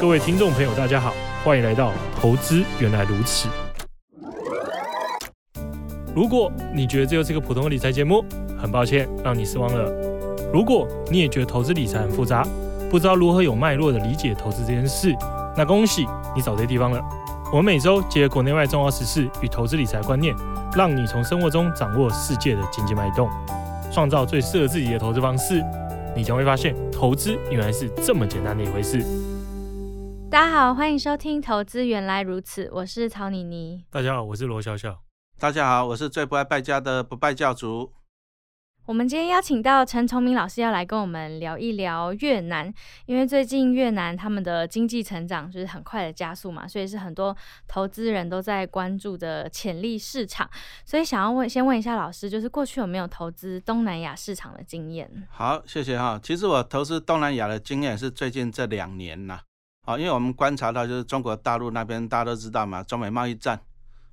各位听众朋友，大家好，欢迎来到《投资原来如此》。如果你觉得这就是一个普通的理财节目，很抱歉让你失望了。如果你也觉得投资理财很复杂，不知道如何有脉络的理解投资这件事，那恭喜你找对地方了。我们每周结合国内外重要时事与投资理财观念，让你从生活中掌握世界的经济脉动，创造最适合自己的投资方式。你将会发现，投资原来是这么简单的一回事。大家好，欢迎收听《投资原来如此》，我是曹妮妮。大家好，我是罗笑笑。大家好，我是最不爱败家的不败教主。我们今天邀请到陈崇明老师要来跟我们聊一聊越南，因为最近越南他们的经济成长就是很快的加速嘛，所以是很多投资人都在关注的潜力市场。所以想要问，先问一下老师，就是过去有没有投资东南亚市场的经验？好，谢谢哈。其实我投资东南亚的经验是最近这两年呐。好，因为我们观察到就是中国大陆那边大家都知道嘛，中美贸易战。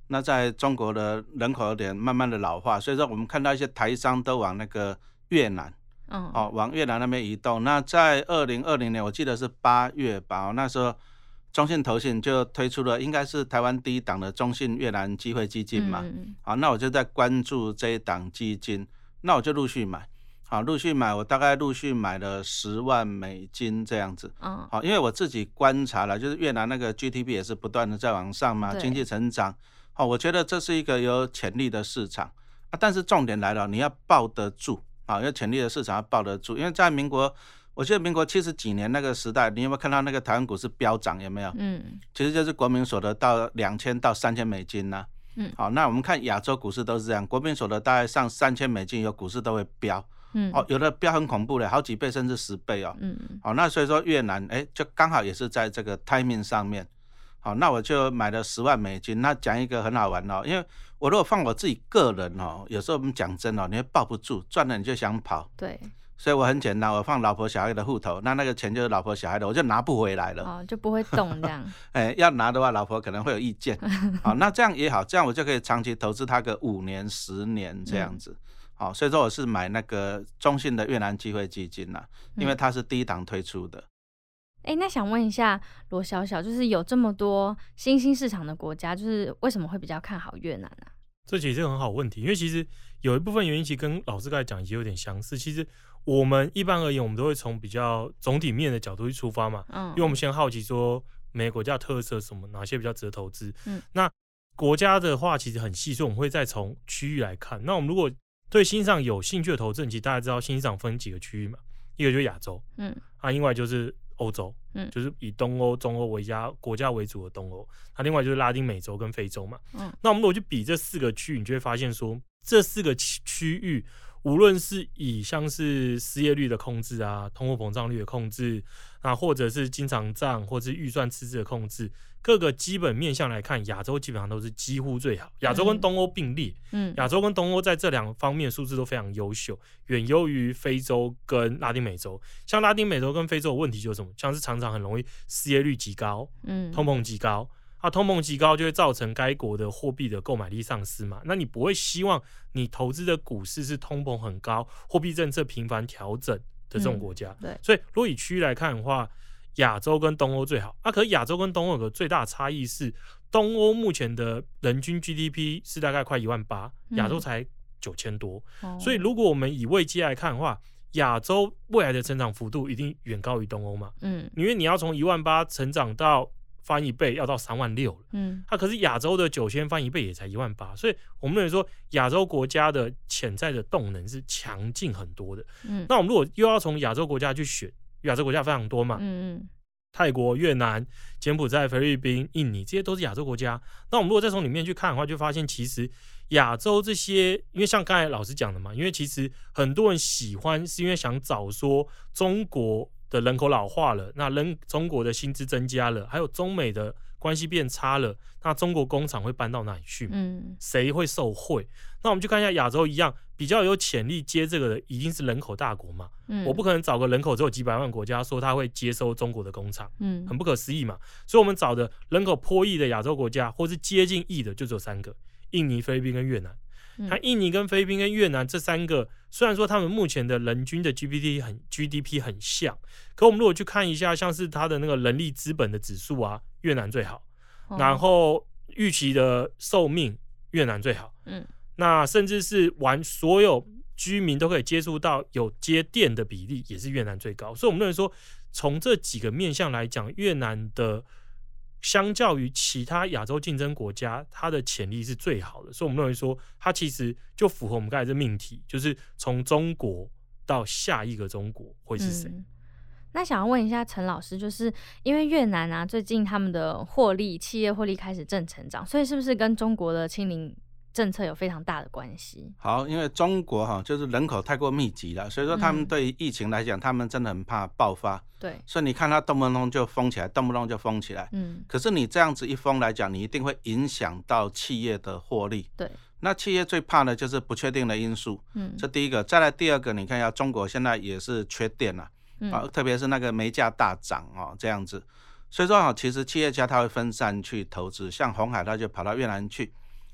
那在中国的人口有点慢慢的老化，所以说我们看到一些台商都往那个越南，嗯，哦，往越南那边移动。那在二零二零年，我记得是八月吧，那时候中信投信就推出了，应该是台湾第一档的中信越南机会基金嘛，好，那我就在关注这一档基金，那我就陆续买，好，陆续买，我大概陆续买了十万美金这样子，嗯，好，因为我自己观察了，就是越南那个 GDP 也是不断的在往上嘛，经济成长。好，我觉得这是一个有潜力的市场啊，但是重点来了，你要抱得住啊，有潜力的市场要抱得住，因为在民国，我记得民国七十几年那个时代，你有没有看到那个台湾股市飙涨？有没有？嗯，其实就是国民所得到两千到三千美金呢。嗯，好，那我们看亚洲股市都是这样，国民所得大概上三千美金，有股市都会飙。嗯，哦，有的飙很恐怖的，好几倍甚至十倍哦。嗯嗯，好，那所以说越南，哎，就刚好也是在这个 timing 上面。好，那我就买了十万美金。那讲一个很好玩哦，因为我如果放我自己个人哦，有时候我们讲真哦，你会抱不住，赚了你就想跑。对。所以我很简单，我放老婆小孩的户头，那那个钱就是老婆小孩的，我就拿不回来了。哦，就不会动这样。哎，要拿的话，老婆可能会有意见。好，那这样也好，这样我就可以长期投资它个五年、十年这样子。好，所以说我是买那个中信的越南机会基金啦，因为它是第一档推出的。哎，那想问一下罗小小，就是有这么多新兴市场的国家，就是为什么会比较看好越南呢？这其实很好问题，因为其实有一部分原因，其实跟老师刚才讲已经有点相似。其实我们一般而言，我们都会从比较总体面的角度去出发嘛。嗯。因为我们先好奇说，每个国家特色什么，哪些比较值得投资。嗯。那国家的话，其实很细，所以我们会再从区域来看。那我们如果对新上有兴趣的投资，其实大家知道新上分几个区域嘛？一个就是亚洲，嗯。啊，另外就是。欧洲，嗯，就是以东欧、中欧为家国家为主的东欧，那另外就是拉丁美洲跟非洲嘛，嗯，那我们如果去比这四个区域，你就会发现说，这四个区区域。无论是以像是失业率的控制啊，通货膨胀率的控制啊，或者是经常账或者是预算赤字的控制，各个基本面向来看，亚洲基本上都是几乎最好。亚洲跟东欧并列，嗯，亚洲跟东欧在这两方面数字都非常优秀，远优于非洲跟拉丁美洲。像拉丁美洲跟非洲的问题就是什么？像是常常很容易失业率极高，嗯，通膨极高。啊，通膨极高就会造成该国的货币的购买力丧失嘛？那你不会希望你投资的股市是通膨很高、货币政策频繁调整的这种国家？对。所以，如果以区域来看的话，亚洲跟东欧最好。啊，可是亚洲跟东欧有个最大的差异是，东欧目前的人均 GDP 是大概快一万八，亚洲才九千多。所以，如果我们以位阶来看的话，亚洲未来的成长幅度一定远高于东欧嘛？嗯。因为你要从一万八成长到翻一倍要到三万六了，嗯，它可是亚洲的九千翻一倍也才一万八，所以我们认为说亚洲国家的潜在的动能是强劲很多的，嗯，那我们如果又要从亚洲国家去选，亚洲国家非常多嘛，嗯嗯，泰国、越南、柬埔寨、菲律宾、印尼这些都是亚洲国家，那我们如果再从里面去看的话，就发现其实亚洲这些，因为像刚才老师讲的嘛，因为其实很多人喜欢是因为想找说中国。的人口老化了，那人中国的薪资增加了，还有中美的关系变差了，那中国工厂会搬到哪里去？嗯，谁会受惠？那我们去看一下亚洲一样比较有潜力接这个的，一定是人口大国嘛。嗯，我不可能找个人口只有几百万国家说他会接收中国的工厂，嗯，很不可思议嘛。所以我们找的人口破亿的亚洲国家，或是接近亿的，就只有三个：印尼、菲律宾跟越南。那印尼跟菲律宾跟越南这三个，虽然说他们目前的人均的 GPT 很 GDP 很像，可我们如果去看一下，像是它的那个人力资本的指数啊，越南最好，然后预期的寿命越南最好，嗯，那甚至是玩所有居民都可以接触到有接电的比例也是越南最高，所以我们认为说，从这几个面向来讲，越南的。相较于其他亚洲竞争国家，它的潜力是最好的，所以我们认为说，它其实就符合我们刚才这命题，就是从中国到下一个中国会是谁？那想要问一下陈老师，就是因为越南啊，最近他们的获利企业获利开始正成长，所以是不是跟中国的清零？政策有非常大的关系。好，因为中国哈就是人口太过密集了，所以说他们对于疫情来讲，他们真的很怕爆发。对，所以你看他动不动就封起来，动不动就封起来。嗯。可是你这样子一封来讲，你一定会影响到企业的获利。对。那企业最怕的就是不确定的因素。嗯。这第一个，再来第二个，你看一下中国现在也是缺电了，啊，特别是那个煤价大涨哦，这样子。所以说啊，其实企业家他会分散去投资，像红海他就跑到越南去。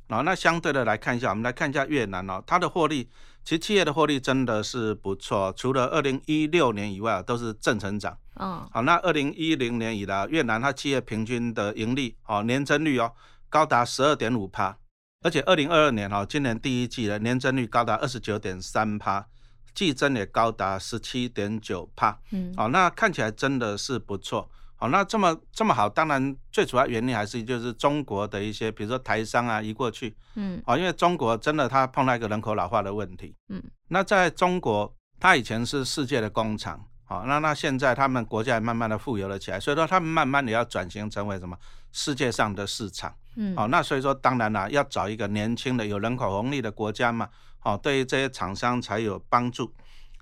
哦，那相对的来看一下，我们来看一下越南哦，它的获利，其实企业的获利真的是不错，除了二零一六年以外都是正成长。嗯，好，那二零一零年以来，越南它企业平均的盈利哦，年增率哦高达十二点五趴，而且二零二二年哈，今年第一季的年增率高达二十九点三趴，季增也高达十七点九趴。嗯，好，那看起来真的是不错。好，那这么这么好，当然最主要原因还是就是中国的一些，比如说台商啊移过去，嗯，啊，因为中国真的它碰到一个人口老化的问题，嗯，那在中国，它以前是世界的工厂，好，那那现在他们国家也慢慢的富有了起来，所以说他们慢慢的要转型成为什么世界上的市场，嗯，好，那所以说当然啦，要找一个年轻的有人口红利的国家嘛，好，对于这些厂商才有帮助。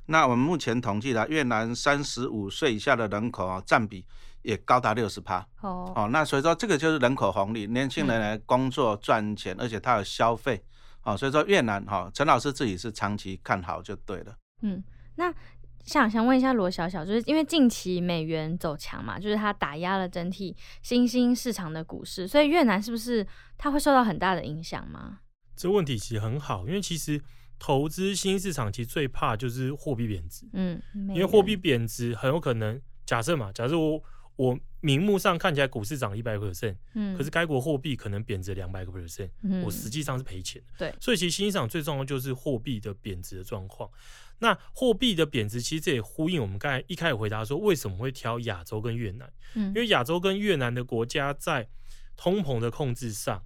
那我们目前统计的越南三十五岁以下的人口啊占比。也高达六十趴哦哦，那所以说这个就是人口红利，年轻人来工作赚钱，而且他有消费哦，所以说越南哈，陈老师自己是长期看好就对了。嗯，那想想问一下罗小小，就是因为近期美元走强嘛，就是它打压了整体新兴市场的股市，所以越南是不是它会受到很大的影响吗？这问题其实很好，因为其实投资新兴市场其实最怕就是货币贬值，嗯，因为货币贬值很有可能假设嘛，假设我。我明目上看起来股市涨一百个 percent，嗯，可是该国货币可能贬值两百个 percent，我实际上是赔钱。对，所以其实欣赏最重要就是货币的贬值的状况。那货币的贬值，其实这也呼应我们刚才一开始回答说，为什么会挑亚洲跟越南？嗯，因为亚洲跟越南的国家在通膨的控制上，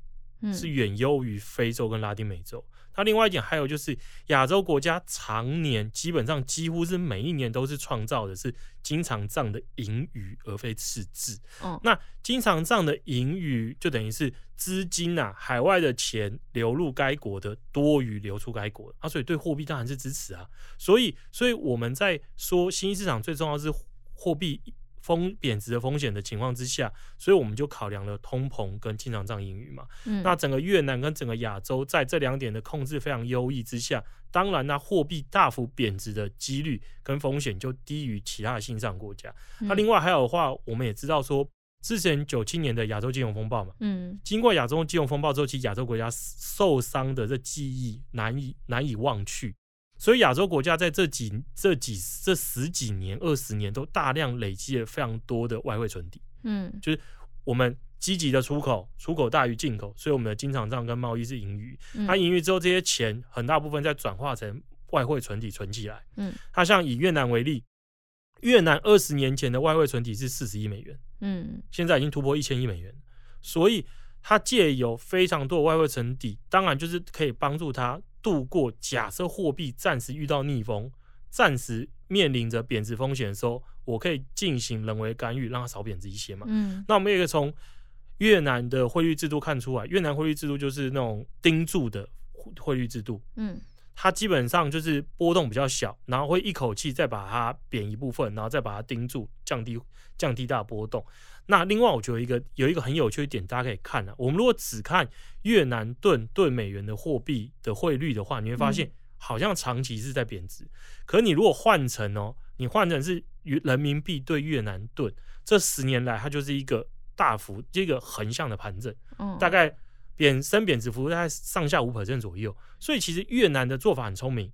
是远优于非洲跟拉丁美洲。那另外一点还有就是，亚洲国家常年基本上几乎是每一年都是创造的是经常账的盈余，而非赤字。哦，那经常账的盈余就等于是资金啊，海外的钱流入该国的多于流出该国，啊，所以对货币当然是支持啊。所以，所以我们在说新兴市场最重要是货币。风贬值的风险的情况之下，所以我们就考量了通膨跟经常账盈余嘛。嗯，那整个越南跟整个亚洲在这两点的控制非常优异之下，当然那货币大幅贬值的几率跟风险就低于其他的新上国家。那另外还有的话，我们也知道说，之前九七年的亚洲金融风暴嘛，嗯，经过亚洲金融风暴之后，其实亚洲国家受伤的这记忆难以难以忘去。所以亚洲国家在这几、这几、这十几年、二十年都大量累积了非常多的外汇存底。嗯，就是我们积极的出口，出口大于进口，所以我们的经常账跟贸易是盈余。它盈余之后，这些钱很大部分再转化成外汇存底存起来。嗯，它像以越南为例，越南二十年前的外汇存底是四十亿美元。嗯，现在已经突破一千亿美元。所以它借有非常多的外汇存底，当然就是可以帮助它。度过假设货币暂时遇到逆风，暂时面临着贬值风险的时候，我可以进行人为干预，让它少贬值一些嘛。嗯，那我们也可以从越南的汇率制度看出来，越南汇率制度就是那种盯住的汇率制度。嗯，它基本上就是波动比较小，然后会一口气再把它贬一部分，然后再把它盯住，降低降低大波动。那另外，我觉得一个有一个很有趣的点，大家可以看啊。我们如果只看越南盾对美元的货币的汇率的话，你会发现好像长期是在贬值。可你如果换成哦，你换成是人民币对越南盾，这十年来它就是一个大幅这个横向的盘整，大概贬升贬值幅度在上下五 percent 左右，所以其实越南的做法很聪明，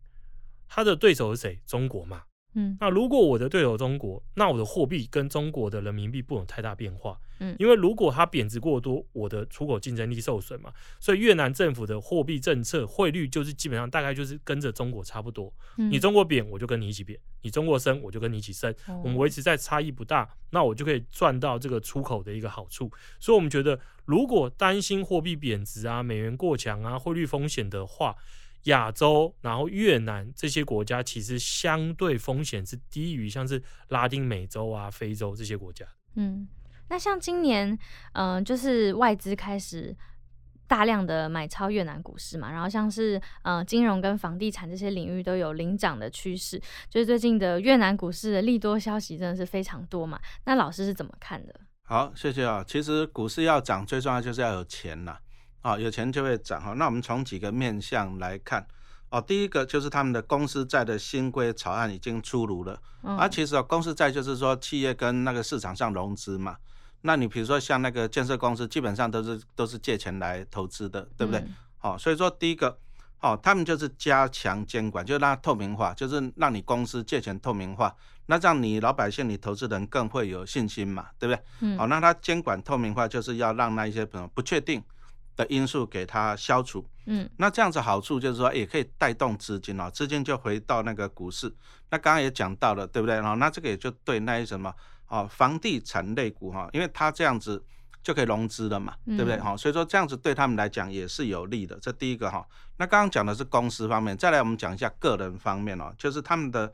他的对手是谁？中国嘛。嗯，那如果我的对手中国，那我的货币跟中国的人民币不有太大变化。嗯，因为如果它贬值过多，我的出口竞争力受损嘛。所以越南政府的货币政策汇率就是基本上大概就是跟着中国差不多。你中国贬，我就跟你一起贬；你中国升，我就跟你一起升。我们维持在差异不大，那我就可以赚到这个出口的一个好处。所以，我们觉得如果担心货币贬值啊、美元过强啊、汇率风险的话，亚洲，然后越南这些国家其实相对风险是低于像是拉丁美洲啊、非洲这些国家。嗯，那像今年，嗯，就是外资开始大量的买超越南股市嘛，然后像是呃金融跟房地产这些领域都有领涨的趋势，就是最近的越南股市的利多消息真的是非常多嘛。那老师是怎么看的？好，谢谢啊。其实股市要涨，最重要就是要有钱呐。啊，有钱就会涨哈。那我们从几个面向来看，哦，第一个就是他们的公司债的新规草案已经出炉了。嗯。啊其实啊，公司债就是说企业跟那个市场上融资嘛。那你比如说像那个建设公司，基本上都是都是借钱来投资的，对不对？好，所以说第一个，哦，他们就是加强监管，就让它透明化，就是让你公司借钱透明化，那这样你老百姓、你投资人更会有信心嘛，对不对？嗯。好，那它监管透明化就是要让那一些朋友不确定。的因素给它消除，嗯，那这样子好处就是说也可以带动资金哦，资金就回到那个股市。那刚刚也讲到了，对不对？然后那这个也就对那些什么哦，房地产类股哈，因为它这样子就可以融资了嘛，对不对？哈，所以说这样子对他们来讲也是有利的。这第一个哈。那刚刚讲的是公司方面，再来我们讲一下个人方面哦，就是他们的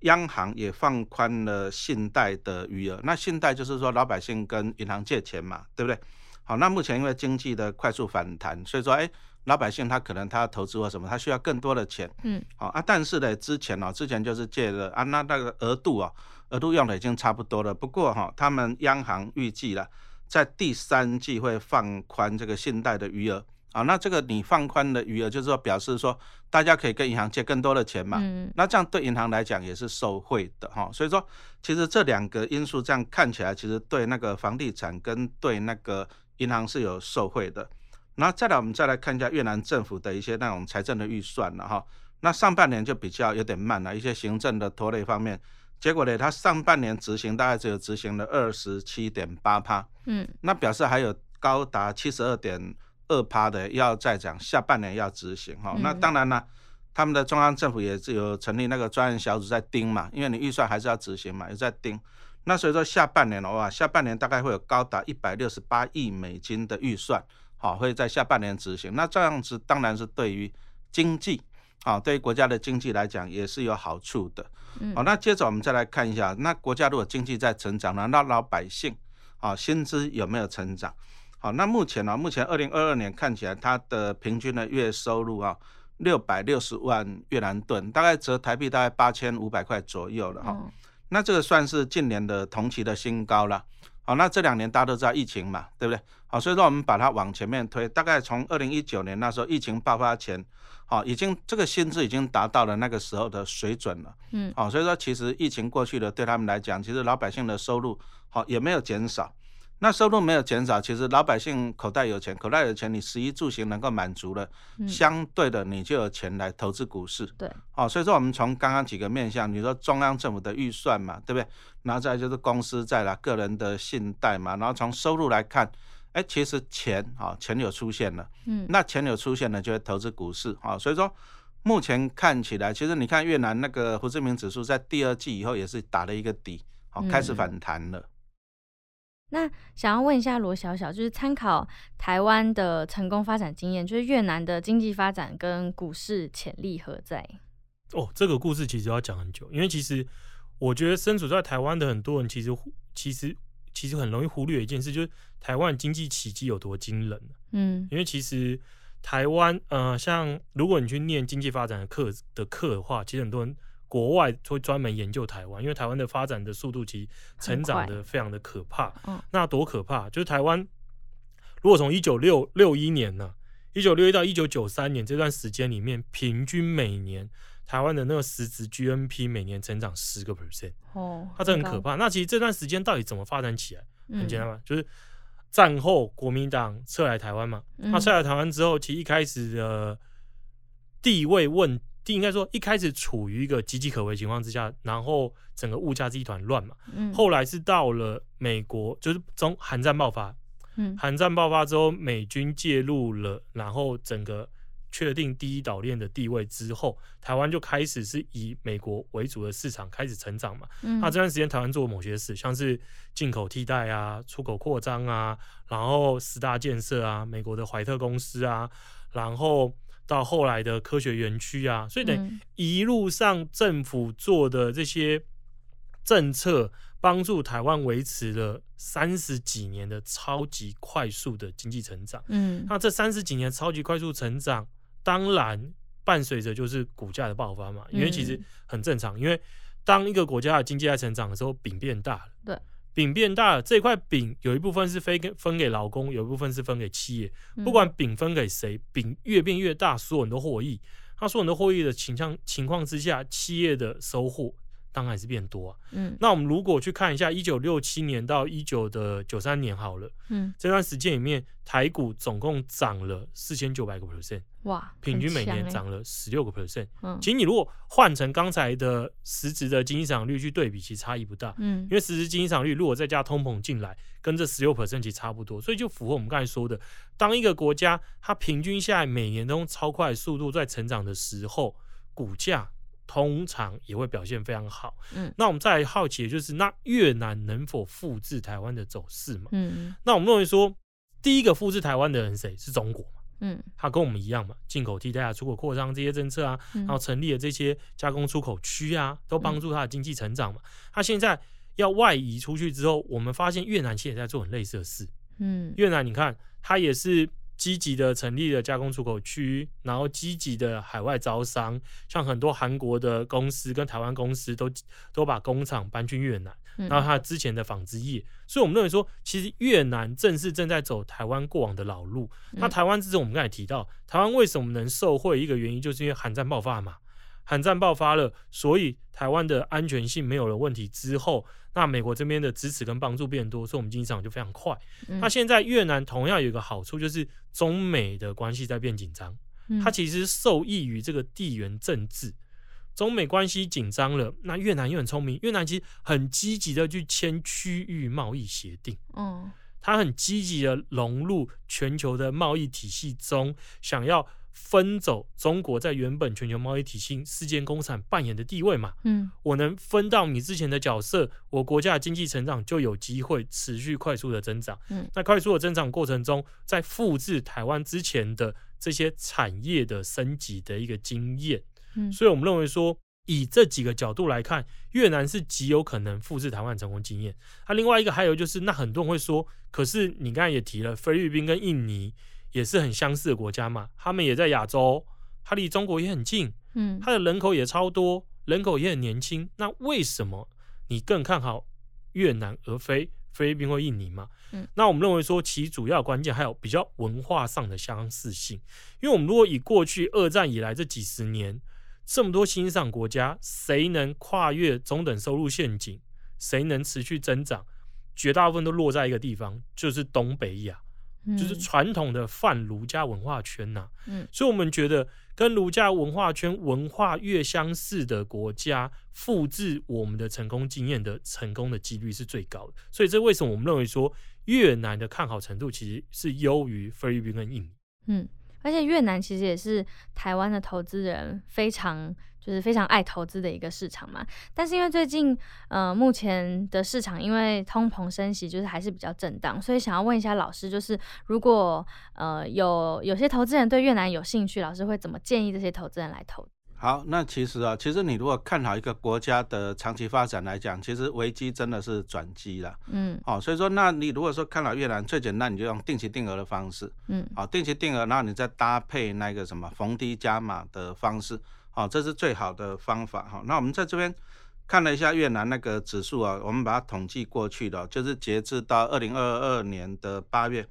央行也放宽了信贷的余额。那信贷就是说老百姓跟银行借钱嘛，对不对？好，那目前因为经济的快速反弹，所以说，哎，老百姓他可能他要投资或什么，他需要更多的钱，嗯，好啊，但是呢，之前哦，之前就是借了啊，那那个额度啊，额度用的已经差不多了。不过哈，他们央行预计了，在第三季会放宽这个信贷的余额，啊，那这个你放宽的余额，就是说表示说大家可以跟银行借更多的钱嘛，嗯，那这样对银行来讲也是受惠的哈。所以说，其实这两个因素这样看起来，其实对那个房地产跟对那个银行是有受贿的，然后再来我们再来看一下越南政府的一些那种财政的预算了哈。那上半年就比较有点慢了，一些行政的拖累方面，结果呢，它上半年执行大概只有执行了二十七点八趴，嗯，那表示还有高达七十二点二趴的要再讲下半年要执行哈。那当然了，他们的中央政府也是有成立那个专案小组在盯嘛，因为你预算还是要执行嘛，也在盯。那所以说下半年的话，下半年大概会有高达一百六十八亿美金的预算，好会在下半年执行。那这样子当然是对于经济，好对于国家的经济来讲也是有好处的。好，那接着我们再来看一下，那国家如果经济在成长呢，那老百姓啊薪资有没有成长？好，那目前呢，目前二零二二年看起来它的平均的月收入啊六百六十万越南盾，大概折台币大概八千五百块左右了哈。那这个算是近年的同期的新高了。好，那这两年大家都知道疫情嘛，对不对？好，所以说我们把它往前面推，大概从二零一九年那时候疫情爆发前，好，已经这个薪资已经达到了那个时候的水准了。嗯，好，所以说其实疫情过去了，对他们来讲，其实老百姓的收入好也没有减少。那收入没有减少，其实老百姓口袋有钱，口袋有钱，你食衣住行能够满足了，相对的你就有钱来投资股市。对，哦，所以说我们从刚刚几个面向，你说中央政府的预算嘛，对不对？然后再就是公司债啦，个人的信贷嘛，然后从收入来看，哎，其实钱啊，钱有出现了，嗯，那钱有出现了，就会投资股市啊。所以说目前看起来，其实你看越南那个胡志明指数在第二季以后也是打了一个底，好，开始反弹了。那想要问一下罗小小，就是参考台湾的成功发展经验，就是越南的经济发展跟股市潜力何在？哦，这个故事其实要讲很久，因为其实我觉得身处在台湾的很多人，其实其实其实很容易忽略一件事，就是台湾经济奇迹有多惊人。嗯，因为其实台湾呃，像如果你去念经济发展的课的课的话，其实很多人。国外会专门研究台湾，因为台湾的发展的速度其实成长的非常的可怕。嗯，那多可怕？就是台湾如果从一九六六一年呢，一九六一到一九九三年这段时间里面，平均每年台湾的那个实质 GNP 每年成长十个 percent。哦，它这很可怕。那其实这段时间到底怎么发展起来？很简单嘛，就是战后国民党撤来台湾嘛，那撤来台湾之后，其实一开始的地位问题，应该说一开始处于一个岌岌可危情况之下，然后整个物价是一团乱嘛。嗯，后来是到了美国，就是中韩战爆发，嗯，韩战爆发之后，美军介入了，然后整个。确定第一岛链的地位之后，台湾就开始是以美国为主的市场开始成长嘛。那这段时间台湾做某些事，像是进口替代啊、出口扩张啊，然后十大建设啊、美国的怀特公司啊，然后到后来的科学园区啊，所以等一路上政府做的这些政策，帮助台湾维持了三十几年的超级快速的经济成长。嗯，那这三十几年超级快速成长。当然，伴随着就是股价的爆发嘛，因为其实很正常。因为当一个国家的经济在成长的时候，饼变大了。对，饼变大了，这块饼有一部分是分给分给劳工，有一部分是分给企业。不管饼分给谁，饼越变越大，所有人都获益。他所有人都获益的情况情况之下，企业的收获。当然是变多啊。嗯，那我们如果去看一下一九六七年到一九的九三年好了，嗯，这段时间里面台股总共涨了四千九百个 percent，哇，平均每年涨了十六个 percent。嗯，其实你如果换成刚才的实质的经济增长率去对比，其实差异不大。嗯，因为实质经济增长率如果再加通膨进来，跟这十六 percent 其实差不多，所以就符合我们刚才说的，当一个国家它平均下来每年都用超快速度在成长的时候，股价。通常也会表现非常好。嗯，那我们再好奇的就是，那越南能否复制台湾的走势嘛？嗯那我们认为说，第一个复制台湾的人谁是中国嘛？嗯，他跟我们一样嘛，进口替代啊，出口扩张这些政策啊，然后成立了这些加工出口区啊，都帮助他的经济成长嘛。他现在要外移出去之后，我们发现越南其实也在做很类似的事。嗯，越南你看，他也是。积极的成立了加工出口区，然后积极的海外招商，像很多韩国的公司跟台湾公司都都把工厂搬去越南，然后他之前的纺织业，所以我们认为说，其实越南正是正在走台湾过往的老路。那台湾之前，我们刚才提到，台湾为什么能受惠？一个原因就是因为韩战爆发嘛。韩战爆发了，所以台湾的安全性没有了问题之后，那美国这边的支持跟帮助变多，所以我们经济上就非常快。那现在越南同样有一个好处，就是中美的关系在变紧张，它其实受益于这个地缘政治。中美关系紧张了，那越南又很聪明，越南其实很积极的去签区域贸易协定，嗯，它很积极的融入全球的贸易体系中，想要。分走中国在原本全球贸易体系世界工厂扮演的地位嘛？嗯，我能分到你之前的角色，我国家的经济成长就有机会持续快速的增长。嗯，那快速的增长过程中，在复制台湾之前的这些产业的升级的一个经验。嗯，所以我们认为说，以这几个角度来看，越南是极有可能复制台湾成功经验。那另外一个还有就是，那很多人会说，可是你刚才也提了菲律宾跟印尼。也是很相似的国家嘛，他们也在亚洲，它离中国也很近，嗯，它的人口也超多，人口也很年轻。那为什么你更看好越南而非菲律宾或印尼嘛？嗯，那我们认为说其主要关键还有比较文化上的相似性，因为我们如果以过去二战以来这几十年这么多欣赏国家，谁能跨越中等收入陷阱，谁能持续增长，绝大部分都落在一个地方，就是东北亚。就是传统的泛儒家文化圈呐，嗯，所以我们觉得跟儒家文化圈文化越相似的国家，复制我们的成功经验的成功的几率是最高的。所以这为什么我们认为说越南的看好程度其实是优于菲律宾跟印尼？嗯，而且越南其实也是台湾的投资人非常。就是非常爱投资的一个市场嘛，但是因为最近呃目前的市场因为通膨升息，就是还是比较震荡，所以想要问一下老师，就是如果呃有有些投资人对越南有兴趣，老师会怎么建议这些投资人来投？好，那其实啊，其实你如果看好一个国家的长期发展来讲，其实危机真的是转机了。嗯，好，所以说那你如果说看好越南，最简单你就用定期定额的方式。嗯，好，定期定额，然后你再搭配那个什么逢低加码的方式。好，这是最好的方法哈。那我们在这边看了一下越南那个指数啊，我们把它统计过去的，就是截至到二零二二年的八月。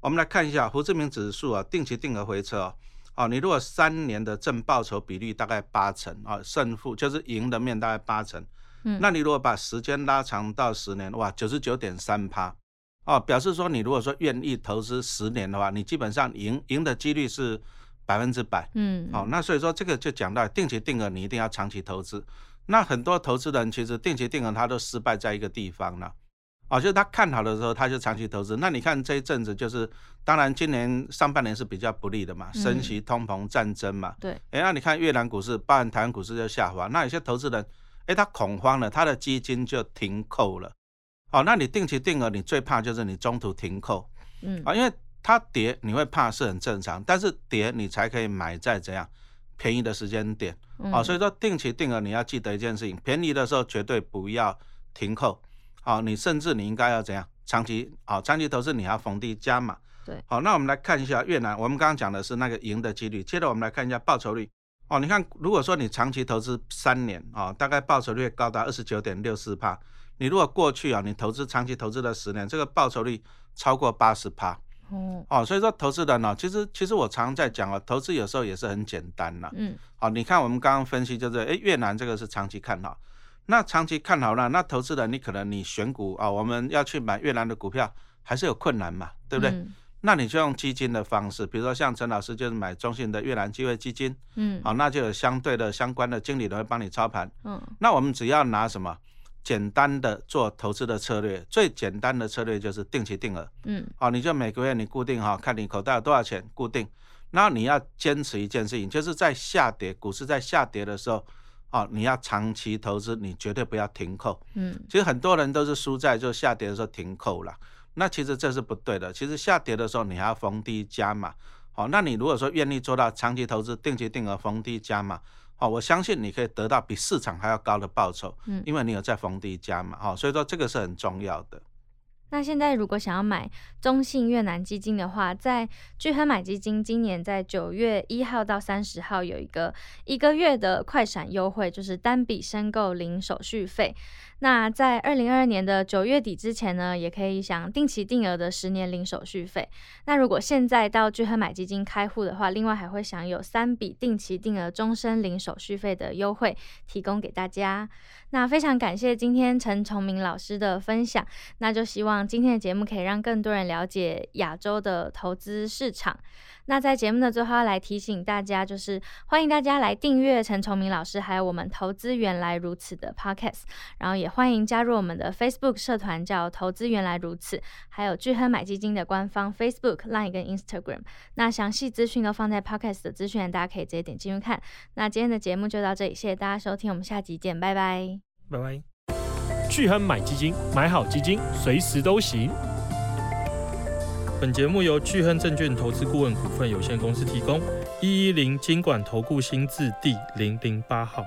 我们来看一下胡志明指数啊，定期定额回撤哦。哦，你如果三年的正报酬比率大概八成啊，胜负就是赢的面大概八成。嗯，那你如果把时间拉长到十年，哇，九十九点三趴。哦，表示说你如果说愿意投资十年的话，你基本上赢赢的几率是百分之百。嗯，哦，那所以说这个就讲到定期定额，你一定要长期投资。那很多投资人其实定期定额他都失败在一个地方了，哦，就是他看好的时候他就长期投资。那你看这一阵子就是，当然今年上半年是比较不利的嘛，升息、通膨、战争嘛。对。哎，那你看越南股市、包含台湾股市就下滑，那有些投资人，哎，他恐慌了，他的基金就停扣了。哦，那你定期定额，你最怕就是你中途停扣，嗯，啊，因为它跌你会怕是很正常，但是跌你才可以买在怎样便宜的时间点，哦，所以说定期定额你要记得一件事情，便宜的时候绝对不要停扣，好，你甚至你应该要怎样长期，好，长期投资你要逢低加码，对，好，那我们来看一下越南，我们刚刚讲的是那个赢的几率，接着我们来看一下报酬率，哦，你看如果说你长期投资三年，啊，大概报酬率高达二十九点六四帕。你如果过去啊，你投资长期投资了十年，这个报酬率超过八十帕，哦。哦，所以说投资的呢，其实其实我常常在讲啊，投资有时候也是很简单的，嗯，好，你看我们刚刚分析就是，哎，越南这个是长期看好，那长期看好了，那投资人你可能你选股啊，我们要去买越南的股票还是有困难嘛，对不对？那你就用基金的方式，比如说像陈老师就是买中信的越南机会基金，嗯，好，那就有相对的相关的经理人会帮你操盘，嗯，那我们只要拿什么？简单的做投资的策略，最简单的策略就是定期定额。嗯，好，你就每个月你固定哈，看你口袋有多少钱，固定。然后你要坚持一件事情，就是在下跌，股市在下跌的时候，哦，你要长期投资，你绝对不要停扣。嗯，其实很多人都是输在就下跌的时候停扣了，那其实这是不对的。其实下跌的时候你还要逢低加码。好，那你如果说愿意做到长期投资，定期定额逢低加码。哦，我相信你可以得到比市场还要高的报酬，嗯，因为你有在逢低加嘛，哈，所以说这个是很重要的。那现在如果想要买中信越南基金的话，在聚亨买基金今年在九月一号到三十号有一个一个月的快闪优惠，就是单笔申购零手续费。那在二零二二年的九月底之前呢，也可以享定期定额的十年零手续费。那如果现在到聚亨买基金开户的话，另外还会享有三笔定期定额终身零手续费的优惠，提供给大家。那非常感谢今天陈崇明老师的分享，那就希望今天的节目可以让更多人了解亚洲的投资市场。那在节目的最后要来提醒大家，就是欢迎大家来订阅陈崇明老师还有我们投资原来如此的 podcast，然后也欢迎加入我们的 Facebook 社团，叫投资原来如此，还有聚亨买基金的官方 Facebook、Line 跟 Instagram。那详细资讯都放在 podcast 的资讯，大家可以直接点进去看。那今天的节目就到这里，谢谢大家收听，我们下集见，拜拜，拜拜。聚亨买基金，买好基金，随时都行。本节目由巨亨证券投资顾问股份有限公司提供，一一零金管投顾新字第零零八号。